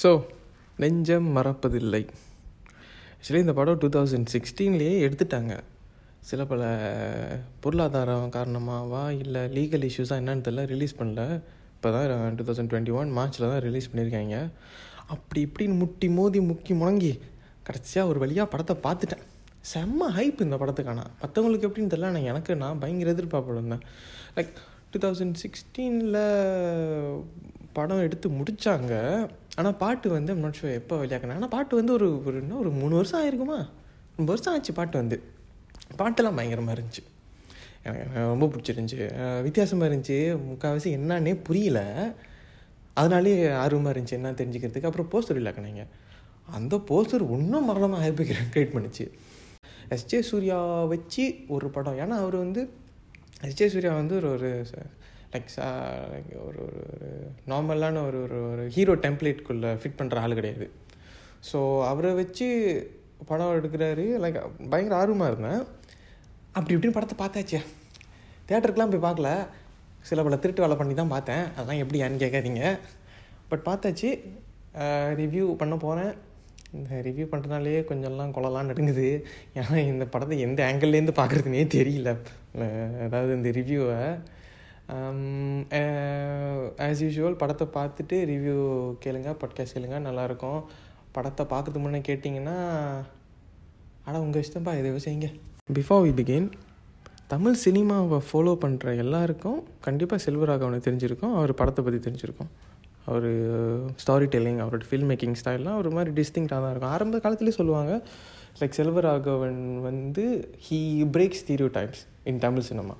So நெஞ்சம் மறப்பதில்லை. Actually இந்த படம் டூ தௌசண்ட் சிக்ஸ்டீன்லேயே எடுத்துட்டாங்க. சில பல பொருளாதாரம் காரணமாகவா இல்லை லீகல் இஷ்யூஸாக என்னன்னு தெரியல ரிலீஸ் பண்ணல. இப்போ தான் டூ தௌசண்ட் டுவெண்ட்டி ஒன் மார்ச்சில் தான் ரிலீஸ் பண்ணியிருக்காங்க. அப்படி இப்படின்னு முட்டி மோதி முக்கி முழங்கி கடைசியாக ஒரு வழியாக படத்தை பார்த்துட்டேன். செம்ம ஹைப் இந்த படத்துக்கான மற்றவங்களுக்கு எப்படின்னு தெரியல ஆனால் எனக்கு நான் பயங்கர எதிர்பார்ப்பு இருந்தேன். லைக் டூ தௌசண்ட் சிக்ஸ்டீனில் படம் எடுத்து முடித்தாங்க ஆனால் பாட்டு வந்து முன்னாடி எப்போ வெளியாக்கினேன். ஆனால் பாட்டு வந்து ஒரு ஒரு இன்னும் ஒரு மூணு வருஷம் ஆயிருக்குமா? ரொம்ப வருஷம் ஆச்சு பாட்டு வந்து. பாட்டெல்லாம் பயங்கரமாக இருந்துச்சு. எனக்கு எனக்கு ரொம்ப பிடிச்சிருந்துச்சி. வித்தியாசமாக இருந்துச்சு. முக்கால்வாசி என்னன்னே புரியல. அதனாலே ஆர்வமாக இருந்துச்சு என்ன தெரிஞ்சுக்கிறதுக்கு. அப்புறம் போஸ்டர் இல்லாக்கினாங்க அந்த போஸ்டர் இன்னும் மரணமாக ஹைப்பை கிரியேட் எஸ் எஸ்ஜே சூர்யா வச்சு ஒரு படம். ஏன்னா அவர் வந்து எஸ்ஜே சூர்யா வந்து ஒரு ஒரு லைக் ஒரு ஒரு நார்மலான ஒரு ஒரு ஒரு ஹீரோ டெம்ப்ளேட்குள்ளே ஃபிட் பண்ணுற ஆள் கிடையாது. ஸோ அவரை வச்சு படம் எடுக்கிறாரு. லைக் பயங்கர ஆர்வமாக இருந்தேன். அப்படி இப்படின்னு படத்தை பார்த்தாச்சே. தேட்டருக்குலாம் போய் பார்க்கல. சில பல திருட்டு வேலை பண்ணி தான் பார்த்தேன். அதெல்லாம் எப்படி ஏன்னு கேட்காதீங்க. பட் பார்த்தாச்சு. ரிவ்யூ பண்ண போகிறேன் இந்த ரிவ்யூ பண்ணுறதுனாலே கொஞ்சம்லாம் கொலலாம் நடுங்குது. ஏன்னா இந்த படத்தை எந்த ஆங்கிள்லேருந்து பார்க்குறதுனே தெரியல. அதாவது இந்த ரிவ்யூவை Um, ஆஸ் யூஷுவல் படத்தை பார்த்துட்டு ரிவ்யூ கேளுங்க பாட்காஸ்ட் கேளுங்க நல்லாயிருக்கும். படத்தை பார்க்கறதுக்கு முன்னே கேட்டிங்கன்னா ஆனால் உங்கள் இஷ்டம்ப்பா இதை செய்யுங்க. பிஃபோர் வி பிகின் தமிழ் சினிமாவை ஃபாலோ பண்ணுற எல்லாருக்கும் கண்டிப்பாக செல்வராகவனை தெரிஞ்சிருக்கும் அவர் படத்தை பற்றி தெரிஞ்சிருக்கும். அவர் ஸ்டாரி டெல்லிங் அவரோட ஃபில்ம் மேக்கிங் ஸ்டைல்லாம் ஒரு மாதிரி டிஸ்டிங்காக தான் இருக்கும். ஆரம்ப காலத்துலேயே சொல்லுவாங்க லைக் செல்வராகவன் வந்து he breaks stereotypes in Tamil cinema.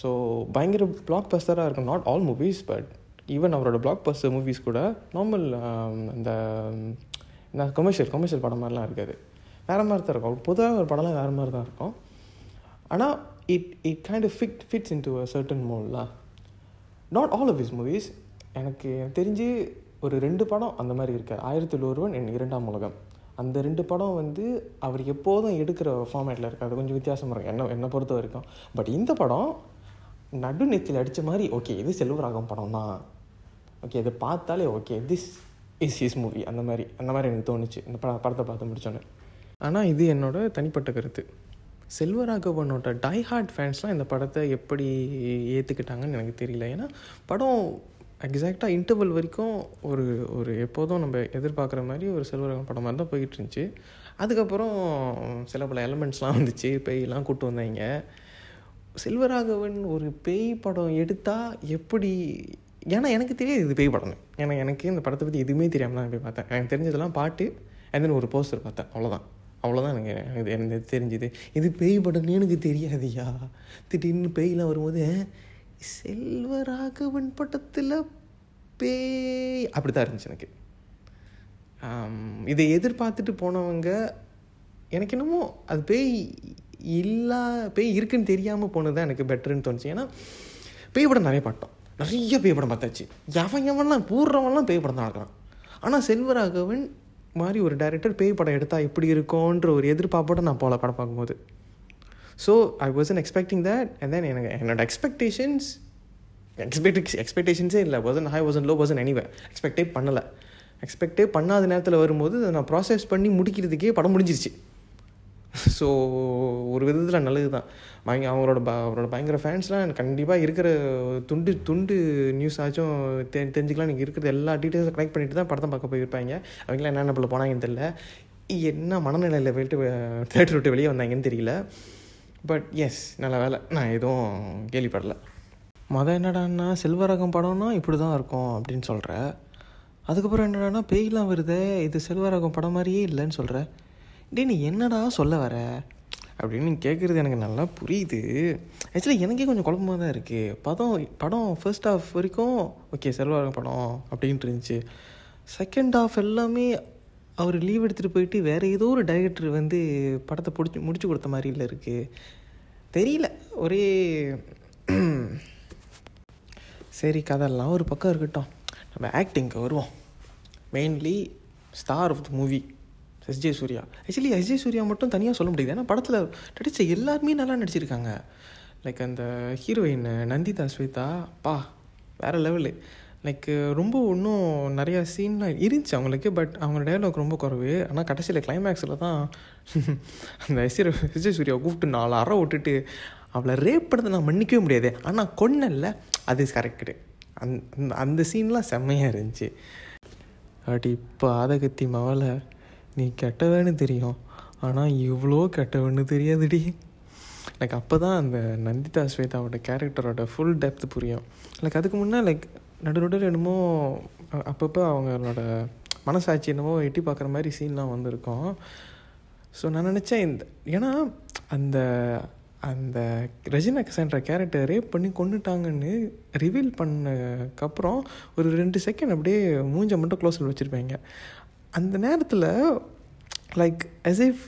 So பயங்கர பிளாக் பஸ்டராக இருக்கும். Not all movies but even அவரோட பிளாக் பஸ்டர் மூவிஸ் கூட நார்மல் அந்த என்ன கமர்ஷியல் கமர்ஷியல் படம் மாதிரிலாம் இருக்காது. வேறு மாதிரி தான் இருக்கும். பொதுவாக ஒரு படம்லாம் வேறு மாதிரி தான் இருக்கும். ஆனால் it it kind of fit fits into a certain மோல்லாம் not all of his movies எனக்கு தெரிஞ்சு ஒரு ரெண்டு படம் அந்த மாதிரி இருக்காது. ஆயிரத்தில் ஒருவன் என் இரண்டாம் உலகம். அந்த ரெண்டு படம் வந்து அவர் எப்போதும் எடுக்கிற ஃபார்மேட்டில் இருக்காது. கொஞ்சம் வித்தியாசமாக இருக்கும். என்ன என்னை பொறுத்த வரைக்கும். பட் இந்த படம் நடு நெத்தில் அடித்த மாதிரி ஓகே இது செல்வராகம் படம் தான் ஓகே இதை பார்த்தாலே okay this is his movie அந்த மாதிரி அந்த மாதிரி எனக்கு தோணுச்சு. இந்த பட படத்தை பார்த்து முடிச்சோன்னே. ஆனால் இது என்னோடய தனிப்பட்ட கருத்து. செல்வராகவனோட டைஹார்ட் ஃபேன்ஸ்லாம் இந்த படத்தை எப்படி ஏற்றுக்கிட்டாங்கன்னு எனக்கு தெரியல. ஏன்னா படம் எக்ஸாக்டாக இன்டர்வல் வரைக்கும் ஒரு ஒரு எப்போதும் நம்ம எதிர்பார்க்குற மாதிரி ஒரு செல்வராகவன் படம் மாதிரி தான் போயிட்டு இருந்துச்சு. அதுக்கப்புறம் சில பல எலமெண்ட்ஸ்லாம் வந்துச்சு. பேயெல்லாம் கூப்பிட்டு வந்தாங்க. செல்வராகவன் ஒரு பேய் படம் எடுத்தால் எப்படி? ஏன்னா எனக்கு தெரியாது இது பேய் படம். ஏன்னா எனக்கு இந்த படத்தை பற்றி எதுவுமே தெரியாமல் தான் போய் பார்த்தேன். எனக்கு தெரிஞ்சதெல்லாம் பாட்டு அண்ட் தென் ஒரு போஸ்டர் பார்த்தேன். அவ்வளோதான் அவ்வளோதான் எனக்கு எனக்கு எனக்கு தெரிஞ்சுது. இது பேய் படம்னு எனக்கு தெரியாதுயா திடீர்னு பேய்லாம் வரும்போது செல்வராகவன் படத்தில் பேய். அப்படி தான் இருந்துச்சு எனக்கு. இதை எதிர்பார்த்துட்டு போனவங்க எனக்கு என்னமோ அது பேய் இல்லா பேய் இருக்குன்னு தெரியாமல் போனது தான் எனக்கு பெட்டருன்னு தோணுச்சு. ஏன்னா பேய் படம் நிறைய பார்த்தோம் நிறைய பேய் படம் பார்த்தாச்சு. எவன் எவன்லாம் பூர்றவன்லாம் பேய் படம் தான் இருக்கிறான் ஆனால் செல்வராகவன் மாதிரி ஒரு டைரக்டர் பேய் படம் எடுத்தால் எப்படி இருக்கும்ன்ற ஒரு எதிர்பார்ப்போட நான் போகல படம் பார்க்கும்போது. So I wasn't expecting that and then எனக்கு என்னோட எக்ஸ்பெக்டேஷன்ஸ் எக்ஸ்பெக்ட் எக்ஸ்பெக்டேஷன்ஸே இல்லை. Wasn't high wasn't low wasn't anyway எக்ஸ்பெக்டே பண்ணலை. எக்ஸ்பெக்டே பண்ணாத நேரத்தில் வரும்போது நான் ப்ராசஸ் பண்ணி முடிக்கிறதுக்கே படம் முடிஞ்சிருச்சு. ஸோ ஒரு விதத்தில் நல்லது தான் பயங்க அவங்களோட ப அவரோட பயங்கர ஃபேன்ஸ்லாம் எனக்கு கண்டிப்பாக இருக்கிற துண்டு துண்டு நியூஸ் ஆச்சும் தெ தெரிஞ்சுக்கலாம். நீங்கள் இருக்கிற எல்லா டீட்டெயில்ஸும் கனெக்ட் பண்ணிட்டு தான் படத்தை பார்க்க போயிருப்பாங்க. அவங்களாம் என்னென்ன பிள்ளை போனாங்கன்னு தெரியல. என்ன மனநிலையில் போயிட்டு தேட்டர் விட்டு வெளியே வந்தாங்கன்னு தெரியல. பட் எஸ் நல்ல வேலை. நான் எதுவும் கேள்விப்படலை. மொதல் என்னடான்னா செல்வரகம் படம்னா இப்படி தான் இருக்கும் அப்படின்னு சொல்கிற அதுக்கப்புறம் என்னடான்னா பேய்லாம் வருதே. இது செல்வரகம் படம் மாதிரியே இல்லைன்னு சொல்கிறேன் டே நீ என்னடா சொல்ல வர? அப்படின்னு கேட்குறது எனக்கு நல்லா புரியுது. ஆக்சுவலி எனக்கே கொஞ்சம் குழப்பமாக தான் இருக்குது படம் படம் ஃபர்ஸ்ட் ஹாஃப் வரைக்கும் ஓகே செல்வரகம் படம் அப்படின்ட்டு இருந்துச்சு. செகண்ட் ஹாஃப் எல்லாமே அவர் லீவ் எடுத்துகிட்டு போயிட்டு வேறு ஏதோ ஒரு டைரக்டர் வந்து படத்தை பிடிச்சி முடிச்சு கொடுத்த மாதிரி இல்லை இருக்குது தெரியல. ஒரே சரி கதெல்லாம் ஒரு பக்கம் இருக்கட்டும். நம்ம ஆக்டிங்க்கு வருவோம். Mainly star of the movie SJ Suryah actually SJ Suryah மட்டும் தனியாக சொல்ல முடியுது. ஏன்னா படத்தில் நடித்த எல்லாருமே நல்லா நடிச்சிருக்காங்க. லைக் அந்த ஹீரோயின் நந்திதா ஸ்வேதா பா வேறு லெவலு லைக் ரொம்ப இன்னும் நிறையா சீன்லாம் இருந்துச்சு அவங்களுக்கு பட் அவங்க டைலாக் ரொம்ப குறைவு. ஆனால் கடைசியில் கிளைமேக்ஸில் தான் அந்த எஸ்ஆர் விஜய் சூர்யா கூப்பிட்டு நாலு அற விட்டுட்டு அவளை ரேப் பண்ணதை நான் மன்னிக்கவே முடியாது. ஆனால் கொன்னல்ல அது கரெக்டு அந் அந்த- அந்த சீன்லாம் செம்மையாக இருந்துச்சு. அடி இப்போ ஆதகத்தி மவளை. நீ கெட்டவன்னு தெரியும். ஆனால் இவ்வளோ கெட்டவன்னு தெரியாதுடி. லைக் அப்போ தான் அந்த நந்திதா ஸ்வேதாவோட கேரக்டரோட ஃபுல் டெப்த் புரியும். லைக் அதுக்கு முன்னே லைக் நடு நடுவில் என்னமோ அப்பப்போ அவங்களோட மனசாட்சி என்னமோ எட்டி பார்க்குற மாதிரி சீன்லாம் வந்திருக்கும். ஸோ நான் நினச்சேன் இந்த ஏன்னா அந்த அந்த ரஜினா கசான்ற கேரக்டர் ரேப் பண்ணி கொண்டுட்டாங்கன்னு ரிவீல் பண்ணக்கப்புறம் ஒரு ரெண்டு செகண்ட் அப்படியே மூஞ்ச மட்டும் க்ளோஸில் வச்சுருப்பாங்க. அந்த நேரத்தில் லைக் அஸ் இஃப்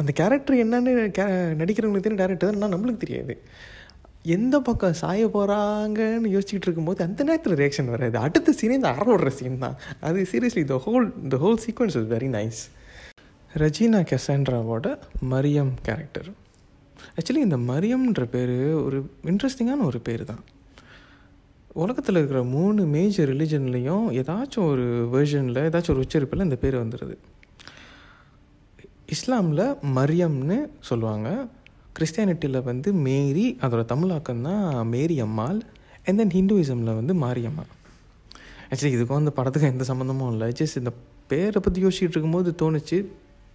அந்த கேரக்டர் என்னன்னு கே நடிக்கிறவங்களுக்கு தெரியும் டேரக்டர் தான் நம்மளுக்கு தெரியாது. எந்த பக்கம் சாய போகிறாங்கன்னு யோசிச்சுட்டு இருக்கும்போது அந்த நேரத்தில் ரியாக்ஷன் வராது. அடுத்த சீனே இந்த அற சீன் தான். அது seriously the whole the whole sequence is very nice Regina கெசாண்ட்ராவோட Mariam character actually இந்த மரியம்ன்ற பேர் ஒரு இன்ட்ரெஸ்டிங்கான ஒரு பேர் தான். உலகத்தில் இருக்கிற மூணு மேஜர் ரிலிஜன்லேயும் ஏதாச்சும் ஒரு வேர்ஷனில் ஏதாச்சும் ஒரு உச்சரிப்பில் இந்த பேர் வந்துடுது இஸ்லாமில் மரியம்னு சொல்லுவாங்க. கிறிஸ்டியானிட்டியில் வந்து மேரி அதோட தமிழாக்கம் தான் மேரி அம்மாள். அண்ட் தென் ஹிந்துவிசமில் வந்து மாரியம்மா. ஆக்சுவலி இதுக்கும் அந்த படத்துக்கும் எந்த சம்மந்தமும் இல்லை. ஜஸ்ட் இந்த பேரை பற்றி யோசிச்சுட்டு இருக்கும்போது தோணுச்சு.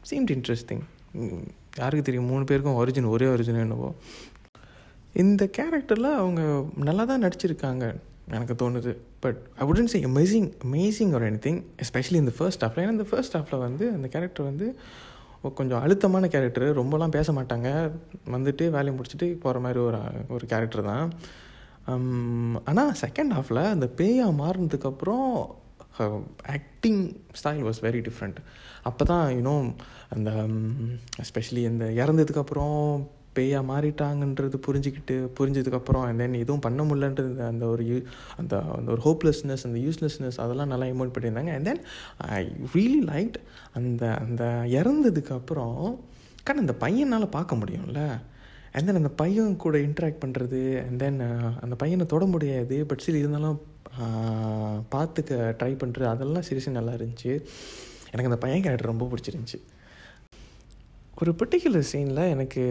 சீம்ட் இன்ட்ரெஸ்டிங் யாருக்கு தெரியும்? மூணு பேருக்கும் ஒரிஜின் ஒரே ஒரிஜின் என்னவோ. இந்த கேரக்டரில் அவங்க நல்லா தான் நடிச்சிருக்காங்க. எனக்கு தோணுது. But I wouldn't say amazing amazing ஒரு எனி திங் எஸ்பெஷலி இந்த ஃபர்ஸ்ட் ஹாஃபில் ஏன்னா இந்த ஃபர்ஸ்ட் ஹாஃபில் வந்து அந்த கேரக்டர் வந்து கொஞ்சம் அழுத்தமான கேரக்டர் ரொம்பலாம் பேச மாட்டாங்க. வந்துட்டு வேலையை முடிச்சுட்டு போகிற மாதிரி ஒரு ஒரு கேரக்டர் தான். ஆனால் செகண்ட் ஹாஃபில் அந்த பேயா மாறினதுக்கப்புறம் acting style was very different அப்போ தான் யூனோ அந்த um, எஸ்பெஷலி இந்த இறந்ததுக்கப்புறம் பேயா மாறிட்டாங்கன்றது புரிஞ்சுக்கிட்டு புரிஞ்சதுக்கப்புறம் அண்ட் தென் எதுவும் பண்ண முடியலன்றது அந்த ஒரு யூ அந்த அந்த ஒரு ஹோப்லெஸ்னஸ் அந்த யூஸ்லெஸ்னஸ் அதெல்லாம் நல்லா எமோட் பண்ணியிருந்தாங்க. And then I really like அந்த அந்த இறந்ததுக்கப்புறம் காரணம் அந்த பையனால் பார்க்க முடியும்ல. அண்ட் தென் அந்த பையன் கூட இன்ட்ராக்ட் பண்ணுறது அண்ட் தென் அந்த பையனை தொட முடியாது பட் சரி இருந்தாலும் பார்த்துக்க ட்ரை பண்ணுறது அதெல்லாம் சீரியஸாக நல்லா இருந்துச்சு. எனக்கு அந்த பையன் கேரக்டர் ரொம்ப பிடிச்சிருந்துச்சி. ஒரு பர்டிகுலர் சீனில் எனக்கு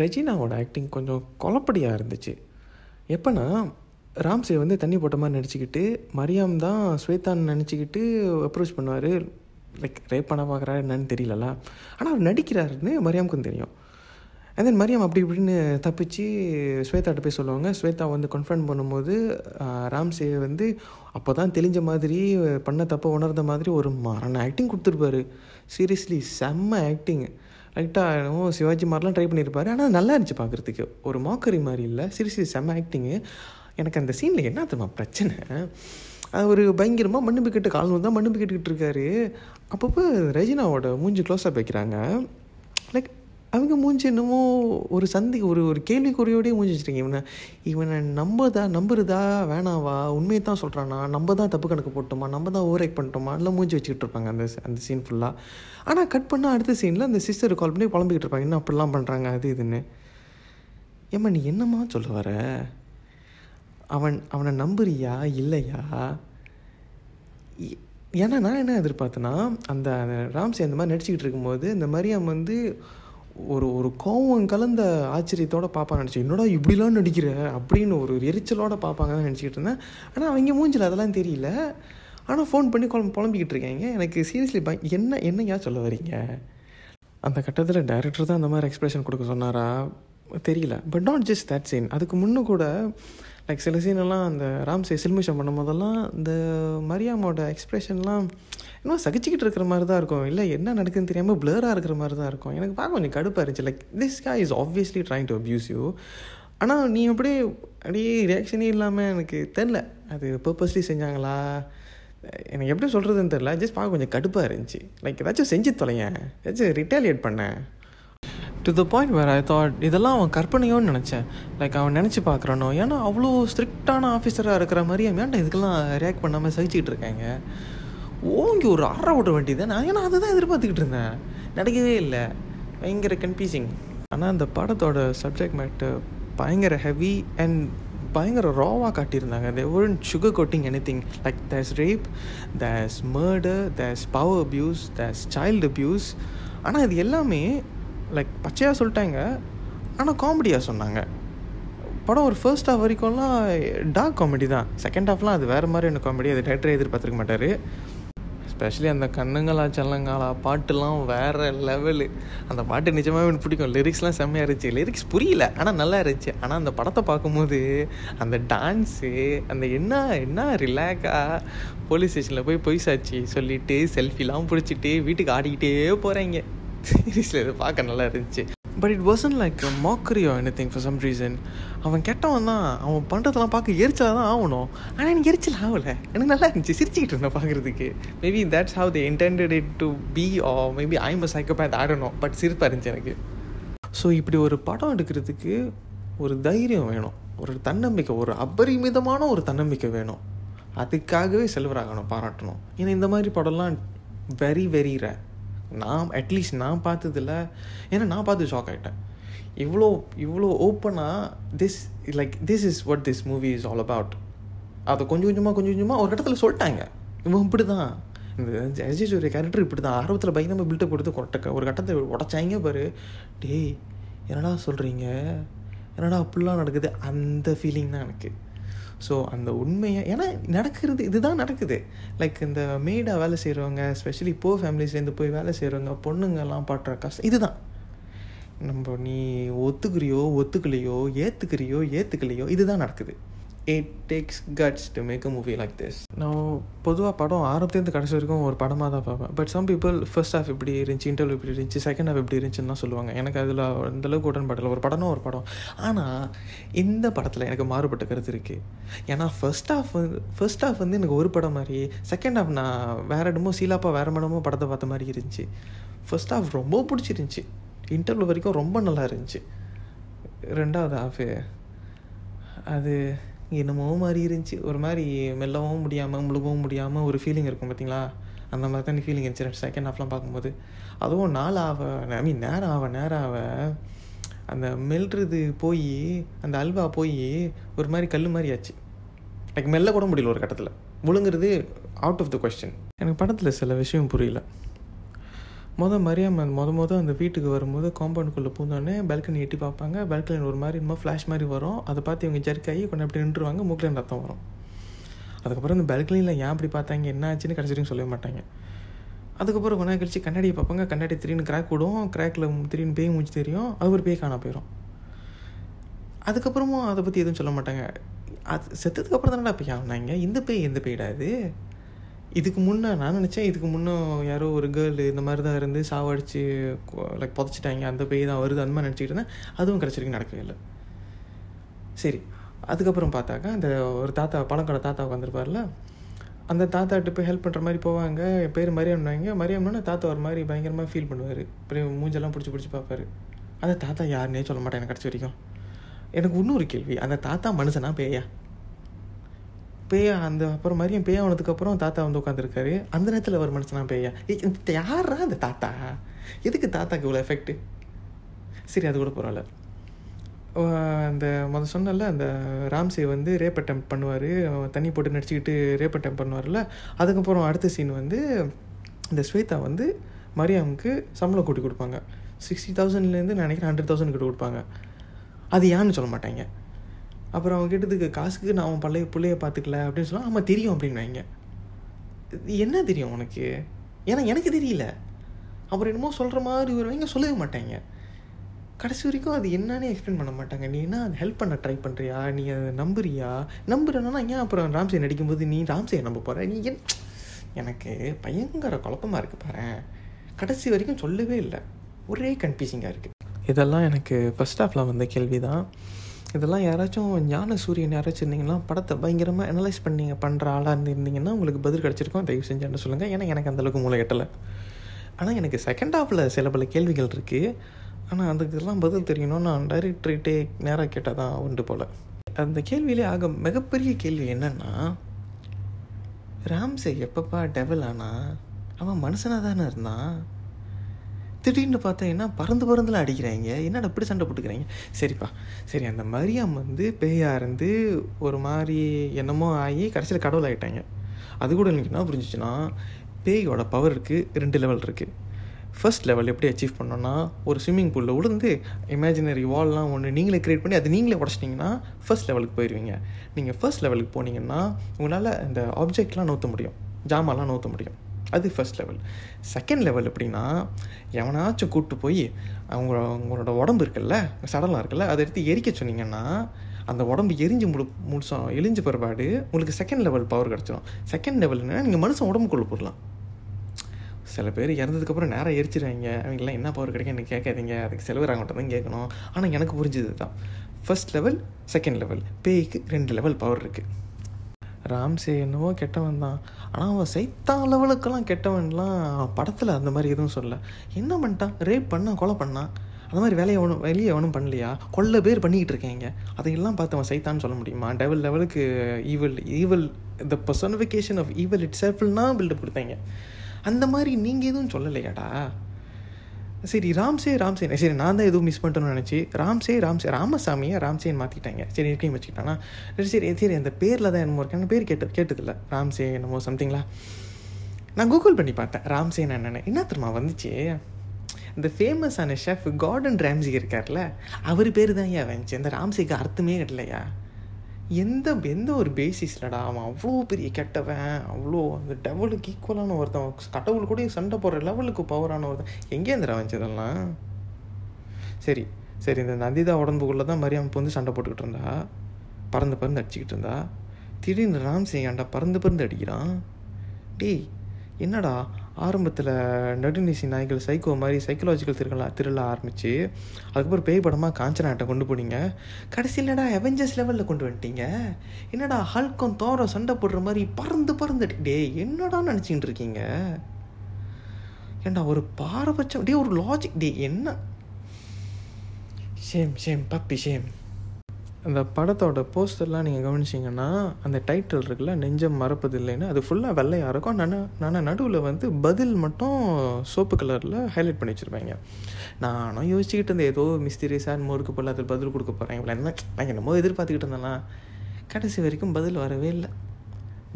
ரெஜினாவோட ஆக்டிங் கொஞ்சம் குழப்படியாக இருந்துச்சு. எப்போனா ராம்சே வந்து தண்ணி போட்ட மாதிரி நடிச்சுக்கிட்டு மரியாம் தான் ஸ்வேதான் நினச்சிக்கிட்டு அப்ரோச் பண்ணுவார். லைக் ரேப் பண்ண பார்க்குறாரு என்னன்னு தெரியலல ஆனால் அவர் நடிக்கிறாருன்னு மரியாமுக்கும் தெரியும். அண்ட் தென் மரியாம் அப்படி இப்படின்னு தப்பிச்சு ஸ்வேதாட்ட போய் சொல்லுவாங்க. ஸ்வேதா வந்து கன்ஃபர்ம் பண்ணும்போது ராம்சே வந்து அப்போ தான் தெளிஞ்ச மாதிரி பண்ண தப்பை உணர்ந்த மாதிரி ஒரு மரண ஆக்டிங் கொடுத்துருப்பாரு. சீரியஸ்லி செம்ம ஆக்டிங் லைட்டாக என்னமோ சிவாஜி மாதிரிலாம் ட்ரை பண்ணியிருப்பாரு ஆனால் நல்லா இருந்துச்சு பார்க்குறதுக்கு ஒரு மாக்கரி மாதிரி இல்லை. சீரியஸ்லி செம்ம ஆக்டிங்கு எனக்கு அந்த சீனில் என்ன தெரியுமா பிரச்சனை? அது ஒரு பயங்கரமாக மண்ணு பிக்கிட்டு கால் தான் மண்ணு பிக்கிட்டுக்கிட்டு இருக்காரு. அப்பப்போ ரஜினாவோட மூஞ்சி க்ளோஸாக வைக்கிறாங்க. லைக் அவங்க மூஞ்சி என்னமோ ஒரு சந்தி ஒரு ஒரு கேள்விக்குறியோடய மூஞ்சி வச்சுருக்கீங்க. இவனை இவனை நம்பதா நம்புறதா வேணாவா? உண்மையை தான் சொல்கிறானா நம்ம தான் தப்பு கணக்கு போட்டோமா? நம்ம தான் ஓவர் ஆக்ட் பண்ணிட்டோமா? இல்லை மூஞ்சி வச்சுக்கிட்டு இருப்பாங்க அந்த அந்த சீன் ஃபுல்லாக ஆனால் கட் பண்ணால் அடுத்த சீனில் அந்த சிஸ்டர் கால் பண்ணி புலம்பிக்கிட்டு இருப்பாங்க. என்ன அப்படிலாம் பண்ணுறாங்க அது இதுன்னு. ஏம்மா நீ என்னம்மா சொல்ல வர? அவன் அவனை நம்புறியா? இல்லையா? ஏன்னா நான் என்ன எதிர்பார்த்தேன்னா அந்த ராம்சி அந்த மாதிரி நடிச்சுக்கிட்டு இருக்கும்போது இந்த மரியாம் வந்து ஒரு ஒரு கோவம் கலந்த ஆச்சரியத்தோட பார்ப்பாங்க நினச்சேன் என்னடா இப்படிலாம் நடிக்கிற? அப்படின்னு ஒரு எரிச்சலோட பார்ப்பாங்க தான் நினச்சிக்கிட்டு இருந்தேன். ஆனால் அவங்க மூஞ்சில் அதெல்லாம் தெரியல. ஆனால் ஃபோன் பண்ணி குழம்பு புலம்பிக்கிட்டு இருக்காங்க. எனக்கு சீரியஸ்லி பய என்ன என்னையா சொல்ல வரீங்க? அந்த கட்டத்தில் டைரக்டர் தான் அந்த மாதிரி எக்ஸ்பிரஷன் கொடுக்க சொன்னாரா? தெரியல. But not just that scene அதுக்கு முன்னே கூட லைக் சில சீனெல்லாம் அந்த ராம்சே சில்மிஷம் பண்ணும் போதெல்லாம் இந்த மரியாமோட எக்ஸ்பிரஷன்லாம் இன்னும் சகிச்சுக்கிட்டு இருக்கிற மாதிரி தான் இருக்கும். இல்லை என்ன நடக்குதுன்னு தெரியாமல் பிளராக இருக்கிற மாதிரி தான் இருக்கும். எனக்கு பார்க்க கொஞ்சம் கடுப்பாக இருந்துச்சு. Like this guy is obviously trying to abuse you ஆனால் நீ அப்படியே அப்படியே ரியாக்ஷனே இல்லாமல் எனக்கு தெரில அது பர்பஸ்லி செஞ்சாங்களா? எனக்கு எப்படி சொல்கிறதுன்னு தெரில ஜஸ்ட் பார்க்க கொஞ்சம் கடுப்பாக இருந்துச்சு. லைக் ஏதாச்சும் செஞ்சு தொலையேன். ஏதாச்சும் ரிட்டாலியேட் பண்ணேன். டு த பாயிண்ட் வேறு ஐ தாட் இதெல்லாம் அவன் கற்பனையோன்னு நினச்சேன். லைக் அவன் நினச்சி பார்க்குறானோ? ஏன்னா அவ்வளோ ஸ்ட்ரிக்டான ஆஃபீஸராக இருக்கிற மாதிரி ஏன்டா இதுக்கெல்லாம் ரியாக்ட் பண்ணாமல் சகிச்சுக்கிட்டு இருக்காங்க. ஓங்கி ஒரு ஆற ஓட்ட வேண்டியது. நான் ஏன்னா அதை தான் எதிர்பார்த்துக்கிட்டு இருந்தேன். நடக்கவே இல்லை. பயங்கர கன்ஃபியூசிங் ஆனால் அந்த படத்தோட சப்ஜெக்ட் மேட்டு பயங்கர ஹெவி அண்ட் பயங்கர ராவாக காட்டியிருந்தாங்க. They won't sugar coating anything like these rape these murder these power abuse these child abuse ஆனால் இது எல்லாமே லைக் பச்சையாக சொல்லிட்டாங்க. ஆனால் காமெடியாக சொன்னாங்க. படம் ஒரு ஃபர்ஸ்ட் ஹாஃப் வரைக்கும்லாம் டார்க் காமெடி தான். செகண்ட் ஹாஃப்லாம் அது வேறு மாதிரி என்ன காமெடி அது டேரக்டரே எதிர்பார்த்துருக்க மாட்டார். ஸ்பெஷலி அந்த கண்ணுங்களா செல்லங்காலா பாட்டுலாம் வேறு லெவலு அந்த பாட்டு நிஜமாகவே எனக்கு பிடிக்கும். லிரிக்ஸ்லாம் செம்மையாக இருந்துச்சு. லிரிக்ஸ் புரியல ஆனால் நல்லா இருந்துச்சு. ஆனால் அந்த படத்தை பார்க்கும்போது அந்த டான்ஸு அந்த என்ன என்ன ரிலாக்ஸாக போலீஸ் ஸ்டேஷனில் போய் பொய் சாட்சி சொல்லிவிட்டு செல்ஃபிலாம் பிடிச்சிட்டு வீட்டுக்கு ஆடிக்கிட்டே போகிறாங்க சீரியஸில் இது பார்க்க நல்லா இருந்துச்சு. But it wasn't like mockery or anything for some reason அவன் கெட்டவன் தான் அவன் பண்ணுறதெல்லாம் பார்க்க எரிச்சலாக தான் ஆகணும். ஆனால் எனக்கு எரிச்சல் ஆகலை. எனக்கு நல்லா இருந்துச்சு. சிரிச்சுக்கிட்டு இருந்தேன் பார்க்குறதுக்கு. Maybe that's how they intended it to be uh maybe I'm psychopath ஆடணும் பட் சிரிப்பாக இருந்துச்சு எனக்கு. ஸோ இப்படி ஒரு படம் எடுக்கிறதுக்கு ஒரு தைரியம் வேணும். ஒரு தன்னம்பிக்கை ஒரு அபரிமிதமான ஒரு தன்னம்பிக்கை வேணும். அதுக்காகவே செல்வராகணும் பாராட்டணும். ஏன்னா இந்த மாதிரி படம்லாம் வெரி வெரி ரே நான் அட்லீஸ்ட் நான் பார்த்ததில்ல. ஏன்னா நான் பார்த்து ஷாக் ஆகிட்டேன் இவ்வளோ இவ்வளோ ஓப்பனாக this like this is what this movie is all about அதை கொஞ்சம் கொஞ்சமாக கொஞ்சம் கொஞ்சமாக ஒரு கட்டத்தில் சொல்லிட்டாங்க. இவன் இப்படி தான் இந்த அஜய் சூரிய கேரக்டர் இப்படி தான் ஆரம்பத்தில் பயங்கரமாக பில்டப் கொடுத்து கொட்டக்க ஒரு கட்டத்தை உடச்சாங்க பாரு. டேய் என்னடா சொல்கிறீங்க என்னடா அப்படிலாம் நடக்குது? அந்த ஃபீலிங் தான் எனக்கு. ஸோ அந்த உண்மையை ஏன்னா நடக்கிறது இதுதான் நடக்குது. லைக் இந்த மேடாக வேலை செய்கிறவங்க ஸ்பெஷலி போ ஃபேமிலிஸ்லேருந்து போய் வேலை செய்கிறவங்க பொண்ணுங்கெல்லாம் பாட்டுற கஷ்டம் இதுதான். நம்ம நீ ஒத்துக்கிறியோ ஒத்துக்கலையோ ஏற்றுக்கிறியோ ஏற்றுக்கலையோ இதுதான் நடக்குது. It takes guts to make a movie like this நான் பொதுவாக படம் ஆரம்பத்துலேருந்து கடைசி வரைக்கும் ஒரு படமாக தான் பார்ப்பேன். But some people first half இப்படி இருந்துச்சு இன்டர்வியூ இப்படி இருந்துச்சு செகண்ட் ஹாஃப் இப்படி இருந்துச்சுன்னு தான் சொல்லுவாங்க. எனக்கு அதில் அந்தளவுக்கு உடன்படல ஒரு படம்னா ஒரு படம். ஆனால் இந்த படத்தில் எனக்கு மாறுபட்ட கருத்து இருக்குது ஏன்னா ஃபர்ஸ்ட் ஹாஃப் வந்து ஃபர்ஸ்ட் ஹாஃப் வந்து எனக்கு ஒரு படம் மாதிரி செகண்ட் ஹாஃப் நான் வேறு இடமோ சீலாப்பா வேறு இடமோ படத்தை பார்த்த மாதிரி இருந்துச்சு. ஃபர்ஸ்ட் ஹாஃப் ரொம்ப பிடிச்சிருந்துச்சி. இன்டர்வியூ வரைக்கும் ரொம்ப நல்லா இருந்துச்சு. ரெண்டாவது ஹாஃபு அது என்னமோ மாதிரி இருந்துச்சு. ஒரு மாதிரி மெல்லவும் முடியாமல் முழுகவும் முடியாமல் ஒரு ஃபீலிங் இருக்கும் பார்த்தீங்களா அந்த மாதிரி தான் ஃபீலிங் இருந்துச்சு. செகண்ட் ஹாஃப்லாம் பார்க்கும்போது. அதுவும் நாள் ஆக ஐ மீன் நேரம் ஆக நேரம் ஆக அந்த மெல்றது போய் அந்த அல்வா போய் ஒரு மாதிரி கல் மாதிரி ஆச்சு. லைக் மெல்ல கூட முடியல ஒரு கட்டத்தில். முழுங்குறது அவுட் ஆஃப் த கொஸ்டின் எனக்கு படத்தில் சில விஷயம் புரியல. மொதல் மரியாமல் மொத மொதல் அந்த வீட்டுக்கு வரும்போது காம்பவுண்டுக்குள்ளே பூந்தோடனே பால்கனி எட்டி பார்ப்பாங்க. பால்கனி ஒரு மாதிரி இன்னும் ஃப்ளாஷ் மாதிரி வரும். அதை பார்த்து இவங்க ஜெர்க்காகி கொண்டு அப்படி நின்றுவாங்க மூக்கில் ரத்தம் வரும். அதுக்கப்புறம் இந்த பால்கனியில் ஏன் அப்படி பார்த்தாங்க? என்ன ஆச்சுன்னு கடைசி சொல்லவே மாட்டாங்க. அதுக்கப்புறம் கொஞ்ச கழிச்சு கண்ணாடியை பார்ப்பாங்க. கண்ணாடி திடீர்னு கிராக் விடும். கிராக்கில் திடீர்னு பேய் மூச்சு தெரியும். அது ஒரு பேய் காணா போயிடும் அதுக்கப்புறமும் அதை பற்றி எதுவும் சொல்ல மாட்டாங்க. அது செத்ததுக்கு அப்புறம் தானடா பேய் ஆகுனாங்க இந்த பேய் எந்த பேயிடாது இதுக்கு முன்னே நான் நினச்சேன் இதுக்கு முன்னே யாரோ ஒரு கேர்ள் இந்த மாதிரி தான் இருந்து சாவடிச்சு லைக் புதைச்சிட்டாங்க அந்த பேய் தான் வருது அந்த மாதிரி நினச்சிக்கிட்டு இருந்தேன். அதுவும் கிடச்சிருக்கு நடக்கவே இல்லை. சரி அதுக்கப்புறம் பார்த்தாக்கா அந்த ஒரு தாத்தா பழக்கடை தாத்தா உட்காந்துருப்பார்ல அந்த தாத்தாட்ட போய் ஹெல்ப் பண்ணுற மாதிரி போவாங்க என் பேர் மரியாமனாங்க மரியாம்னா தாத்தா ஒரு மாதிரி பயங்கரமாக ஃபீல் பண்ணுவார். பெரிய மூஞ்செல்லாம் பிடிச்சி பிடிச்சி பார்ப்பாரு. அந்த தாத்தா யாருன்னே சொல்ல மாட்டேன் எனக்கு கிடச்ச வரைக்கும். எனக்கு இன்னொரு கேள்வி அந்த தாத்தா மனுஷனா பேயா? பேயா அந்த அப்புறம் மரியம் பேயா ஆனதுக்கப்புறம் தாத்தா வந்து உட்காந்துருக்காரு அந்த நேரத்தில் ஒரு மனுஷனா பேயா. யாரா அந்த தாத்தா? எதுக்கு தாத்தாக்கு இவ்வளோ எஃபெக்ட்டு சரி அது கூட பரவாயில்ல. அந்த முத சொன்னல அந்த ராம்சே வந்து ரேப் அட்டம் பண்ணுவார். தண்ணி போட்டு நடிச்சுக்கிட்டு ரேப் அட்டம் பண்ணுவார்ல அதுக்கப்புறம் அடுத்த சீன் வந்து இந்த ஸ்வேதா வந்து மரியாமுக்கு சம்பளம் கூட்டி கொடுப்பாங்க. சிக்ஸ்டி தௌசண்ட்லேருந்து நினைக்கிறேன் ஹண்ட்ரட் தௌசண்ட் கிட்ட கொடுப்பாங்க. அது ஏன்னு சொல்ல மாட்டாங்க. அப்புறம் அவன் கேட்டதுக்கு காசுக்கு நான் அவன் பழைய பிள்ளைய பார்த்துக்கல அப்படின்னு சொன்னால் ஆமாம் தெரியும் அப்படின்வாங்க என்ன தெரியும் உனக்கு? ஏன்னா எனக்கு தெரியல. அப்புறம் என்னமோ சொல்கிற மாதிரி வருவாங்க சொல்லவே மாட்டாங்க. கடைசி வரைக்கும் அது என்னன்னு எக்ஸ்பிளைன் பண்ண மாட்டாங்க. நீ என்ன அது ஹெல்ப் பண்ண ட்ரை பண்ணுறியா நீ அதை நம்புறியா? நம்புறேன்னா ஏன் அப்புறம் ராம்சே நடிக்கும்போது நீ ராம்சே நம்ப போகிற நீ என் எனக்கு பயங்கர குழப்பமாக இருக்குது பாரு கடைசி வரைக்கும் சொல்லவே இல்லை. ஒரே கன்ஃபியூசிங்காக இருக்குது இதெல்லாம் எனக்கு ஃபஸ்ட் ஹாஃபில் வந்த கேள்வி தான் இதெல்லாம் யாராச்சும் ஞான சூரியன் யாராச்சும் இருந்தீங்கன்னா படத்தை பயங்கரமாக அனலைஸ் பண்ணீங்க பண்ணுற ஆளாக இருந்திருந்தீங்கன்னா உங்களுக்கு பதில் கிடச்சிருக்கும். தயவு செஞ்சேன்னு சொல்லுங்கள் ஏன்னா எனக்கு அந்தளவுக்கு மூளை எட்டலை. ஆனால் எனக்கு செகண்ட் ஹாஃபில் சில பல கேள்விகள் இருக்குது ஆனால் அதுக்கெல்லாம் பதில் தெரியணும் நான் டைரக்டர்கிட்டே நேராக கேட்டால் தான் உண்டு போல். அந்த கேள்வியிலே ஆக மிகப்பெரிய கேள்வி என்னென்னா ராம்சே எப்பப்பா டெவல் ஆனால் அவன் மனுஷனாக தானே இருந்தான்? திடீர்னு பார்த்தீங்கன்னா பறந்து பறந்துலாம் அடிக்கிறாங்க. என்னடா இப்படி சண்டை போட்டுக்கிறாங்க? சரிப்பா. சரி அந்த மரியாம் வந்து பேயாக இருந்து ஒரு மாதிரி என்னமோ ஆகி கடைசியில் கடவுள் ஆகிட்டாங்க அது கூட எனக்கு என்ன புரிஞ்சிச்சுன்னா பேயோட இருக்குது ரெண்டு லெவல் இருக்குது ஃபர்ஸ்ட் லெவல் எப்படி அச்சீவ் பண்ணோன்னா ஒரு ஸ்விம்மிங் பூலில் விழுந்து இமேஜினரி வால்லாம் ஒன்று நீங்களே க்ரியேட் பண்ணி அது நீங்களே உடச்சிட்டிங்கன்னா ஃபர்ஸ்ட் லெவலுக்கு போயிடுவீங்க நீங்கள் ஃபர்ஸ்ட் லெவலுக்கு போனீங்கன்னா உங்களால் இந்த ஆப்ஜெக்ட்லாம் நோத்த முடியும். ஜாமான்லாம் நோத்த முடியும். அது ஃபர்ஸ்ட் லெவல் செகண்ட் லெவல் எப்படின்னா எவனாச்சும் கூப்பிட்டு போய் அவங்க அவங்களோட உடம்பு இருக்குல்ல சடலாம் இருக்குல்ல அதை எடுத்து எரிக்க சொன்னீங்கன்னா அந்த உடம்பு எரிஞ்சு முழு முழுசம் எரிஞ்ச பிற்பாடு உங்களுக்கு செகண்ட் லெவல் பவர் கிடச்சிடும் செகண்ட் லெவல்னா நீங்கள் மனுஷன் உடம்புக்குள்ளே போடலாம். சில பேர் இறந்ததுக்கப்புறம் நேரம் எரிச்சிருவாங்க. அவங்களாம் என்ன பவர் கிடைக்கும் எனக்கு கேட்காதீங்க. அதுக்கு செலவராங்கட்டும் தான் கேட்கணும். ஆனால் எனக்கு புரிஞ்சது தான் ஃபர்ஸ்ட் லெவல் செகண்ட் லெவல் பேய்க்கு ரெண்டு லெவல் பவர் இருக்குது ராம்சே என்னவோ கெட்டவன் தான். ஆனால் அவன் சைத்தான் லெவலுக்கெல்லாம் கெட்டவன்லாம் படத்தில் அந்த மாதிரி எதுவும் சொல்ல என்ன பண்ணிட்டான்? ரேப் பண்ணான் கொலை பண்ணான் அந்த மாதிரி வேலையை ஒன்றும் வெளியே ஒன்றும் பண்ணலையா? கொள்ள பேர் பண்ணிக்கிட்டு இருக்கேங்க அதையெல்லாம் பார்த்து அவன் சைத்தான்னு சொல்ல முடியுமா? டெவல் லெவலுக்கு evil evil the personification of evil it செல்ஃப்னா buildup கொடுத்தாங்க அந்த மாதிரி நீங்கள் எதுவும் சொல்லலையாடா? சரி ராம்சே ராம்சேன் சரி நான் தான் எதுவும் மிஸ் பண்ணிட்டேன்னு நினச்சி ராம்சே ராம்சே ராமசாமியை ராம்சேன்னு மாற்றிட்டாங்க சரி இருக்கேன் வச்சுக்கிட்டானா சரி சரி சரி அந்த பேரில் தான் என்னமோ இருக்கு. பேர் கேட்டது கேட்டதில்ல. ராம்சே என்னமோ சம்திங்களா நான் கூகுள் பண்ணி பார்த்தேன். ராம்சேன் என்னென்ன. என்ன தெரியுமா வந்துச்சு? இந்த ஃபேமஸான ஷெஃப் கார்டன் ராம்சி இருக்கார்ல அவர் பேர் தான் ஏன் வந்துச்சு? இந்த ராம்சேக்கு அர்த்தமே இல்லையா? எந்த எந்த ஒரு பேசிஸ்லடா அவன் அவ்வளோ பெரிய கெட்டவன் அவ்வளோ அந்த டெவலுக்கு ஈக்குவலான ஒருத்தன் கடவுள் கூட சண்டை போடுற லெவலுக்கு பவரான ஒருத்தன். எங்கேந்திரா வந்ததெல்லாம் சரி சரி இந்த நந்திதா உடம்புக்குள்ளே தான் மரியாம் வந்து சண்டை போட்டுக்கிட்டு இருந்தா. பறந்து பறந்து அடிச்சுக்கிட்டு இருந்தா. திடீர்னு ராம்சே ஏன்டா பறந்து பறந்து அடிக்கிறான்? டேய் என்னடா? ஆரம்பத்தில் நடுநிசி நாய்கள் சைக்கோ மாதிரி சைக்கலாஜிக்கல் திருவிழா திருவிழா ஆரம்பிச்சு அதுக்கப்புறம் பேய் படமாக காஞ்சனாட்டை கொண்டு போனீங்க. கடைசியிலடா அவெஞ்சர்ஸ் லெவலில் கொண்டு வந்துட்டீங்க. என்னடா ஹல்கம் தோரம் சண்டை போடுற மாதிரி பறந்து பறந்து டே என்னடா நினச்சிக்கிட்டு இருக்கீங்க? ஏண்டா ஒரு பாரபட்சம் டே ஒரு லாஜிக் டே என்ன? ஷேம் ஷேம் பப்பி ஷேம் அந்த படத்தோட போஸ்டர்லாம் நீங்கள் கவனிச்சிங்கன்னா அந்த டைட்டில் இருக்குல்ல நெஞ்சம் மறப்பதில்லைன்னு அது ஃபுல்லாக வெள்ளையாக இருக்கும். நான் நான் நடுவில் வந்து பதில் மட்டும் சோப்பு கலரில் ஹைலைட் பண்ணி வச்சுருப்பாங்க. நானும் யோசிச்சுக்கிட்டு இருந்தேன் ஏதோ மிஸ்திரியஸாக மோருக்கு போல அதில் பதில் கொடுக்க போகிறேன் இவ்வளோ என்ன நான் என்னமோ எதிர்பார்த்துக்கிட்டு இருந்தேன்னா கடைசி வரைக்கும் பதில் வரவே இல்லை.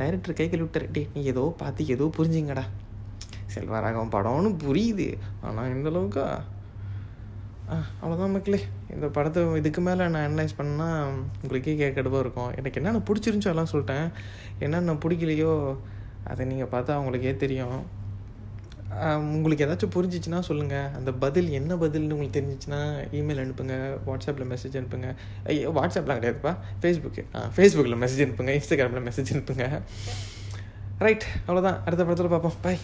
டைரக்டர் கை கழுவி விட்டார் டே நீ ஏதோ பார்த்து ஏதோ புரிஞ்சிங்கடா. செல்வராகவன் படம்னு புரியுது. ஆனால் இந்த அளவுக்கா அவ்வளோதான் மக்களே. இந்த படத்தை இதுக்கு மேலே நான் அனலைஸ் பண்ணால் உங்களுக்கே கேட்கறதுவாக இருக்கும். எனக்கு என்னென்ன பிடிச்சிருந்துச்சோ எல்லாம் சொல்லிட்டேன். என்னென்ன பிடிக்கலையோ அதை நீங்கள் பார்த்தா உங்களுக்கே தெரியும். உங்களுக்கு ஏதாச்சும் புரிஞ்சிச்சுன்னா சொல்லுங்கள் அந்த பதில் என்ன பதில்னு உங்களுக்கு தெரிஞ்சிச்சுன்னா இமெயில் அனுப்புங்க. வாட்ஸ்அப்பில் மெசேஜ் அனுப்புங்க. ஐயோ வாட்ஸ்அப்லாம் கிடையாதுப்பா. ஃபேஸ்புக்கு ஆ ஃபேஸ்புக்கில் மெசேஜ் அனுப்புங்க. இன்ஸ்டாகிராமில் மெசேஜ் அனுப்புங்க. ரைட் அவ்வளோதான் அடுத்த படத்தில் பார்ப்போம். பாய்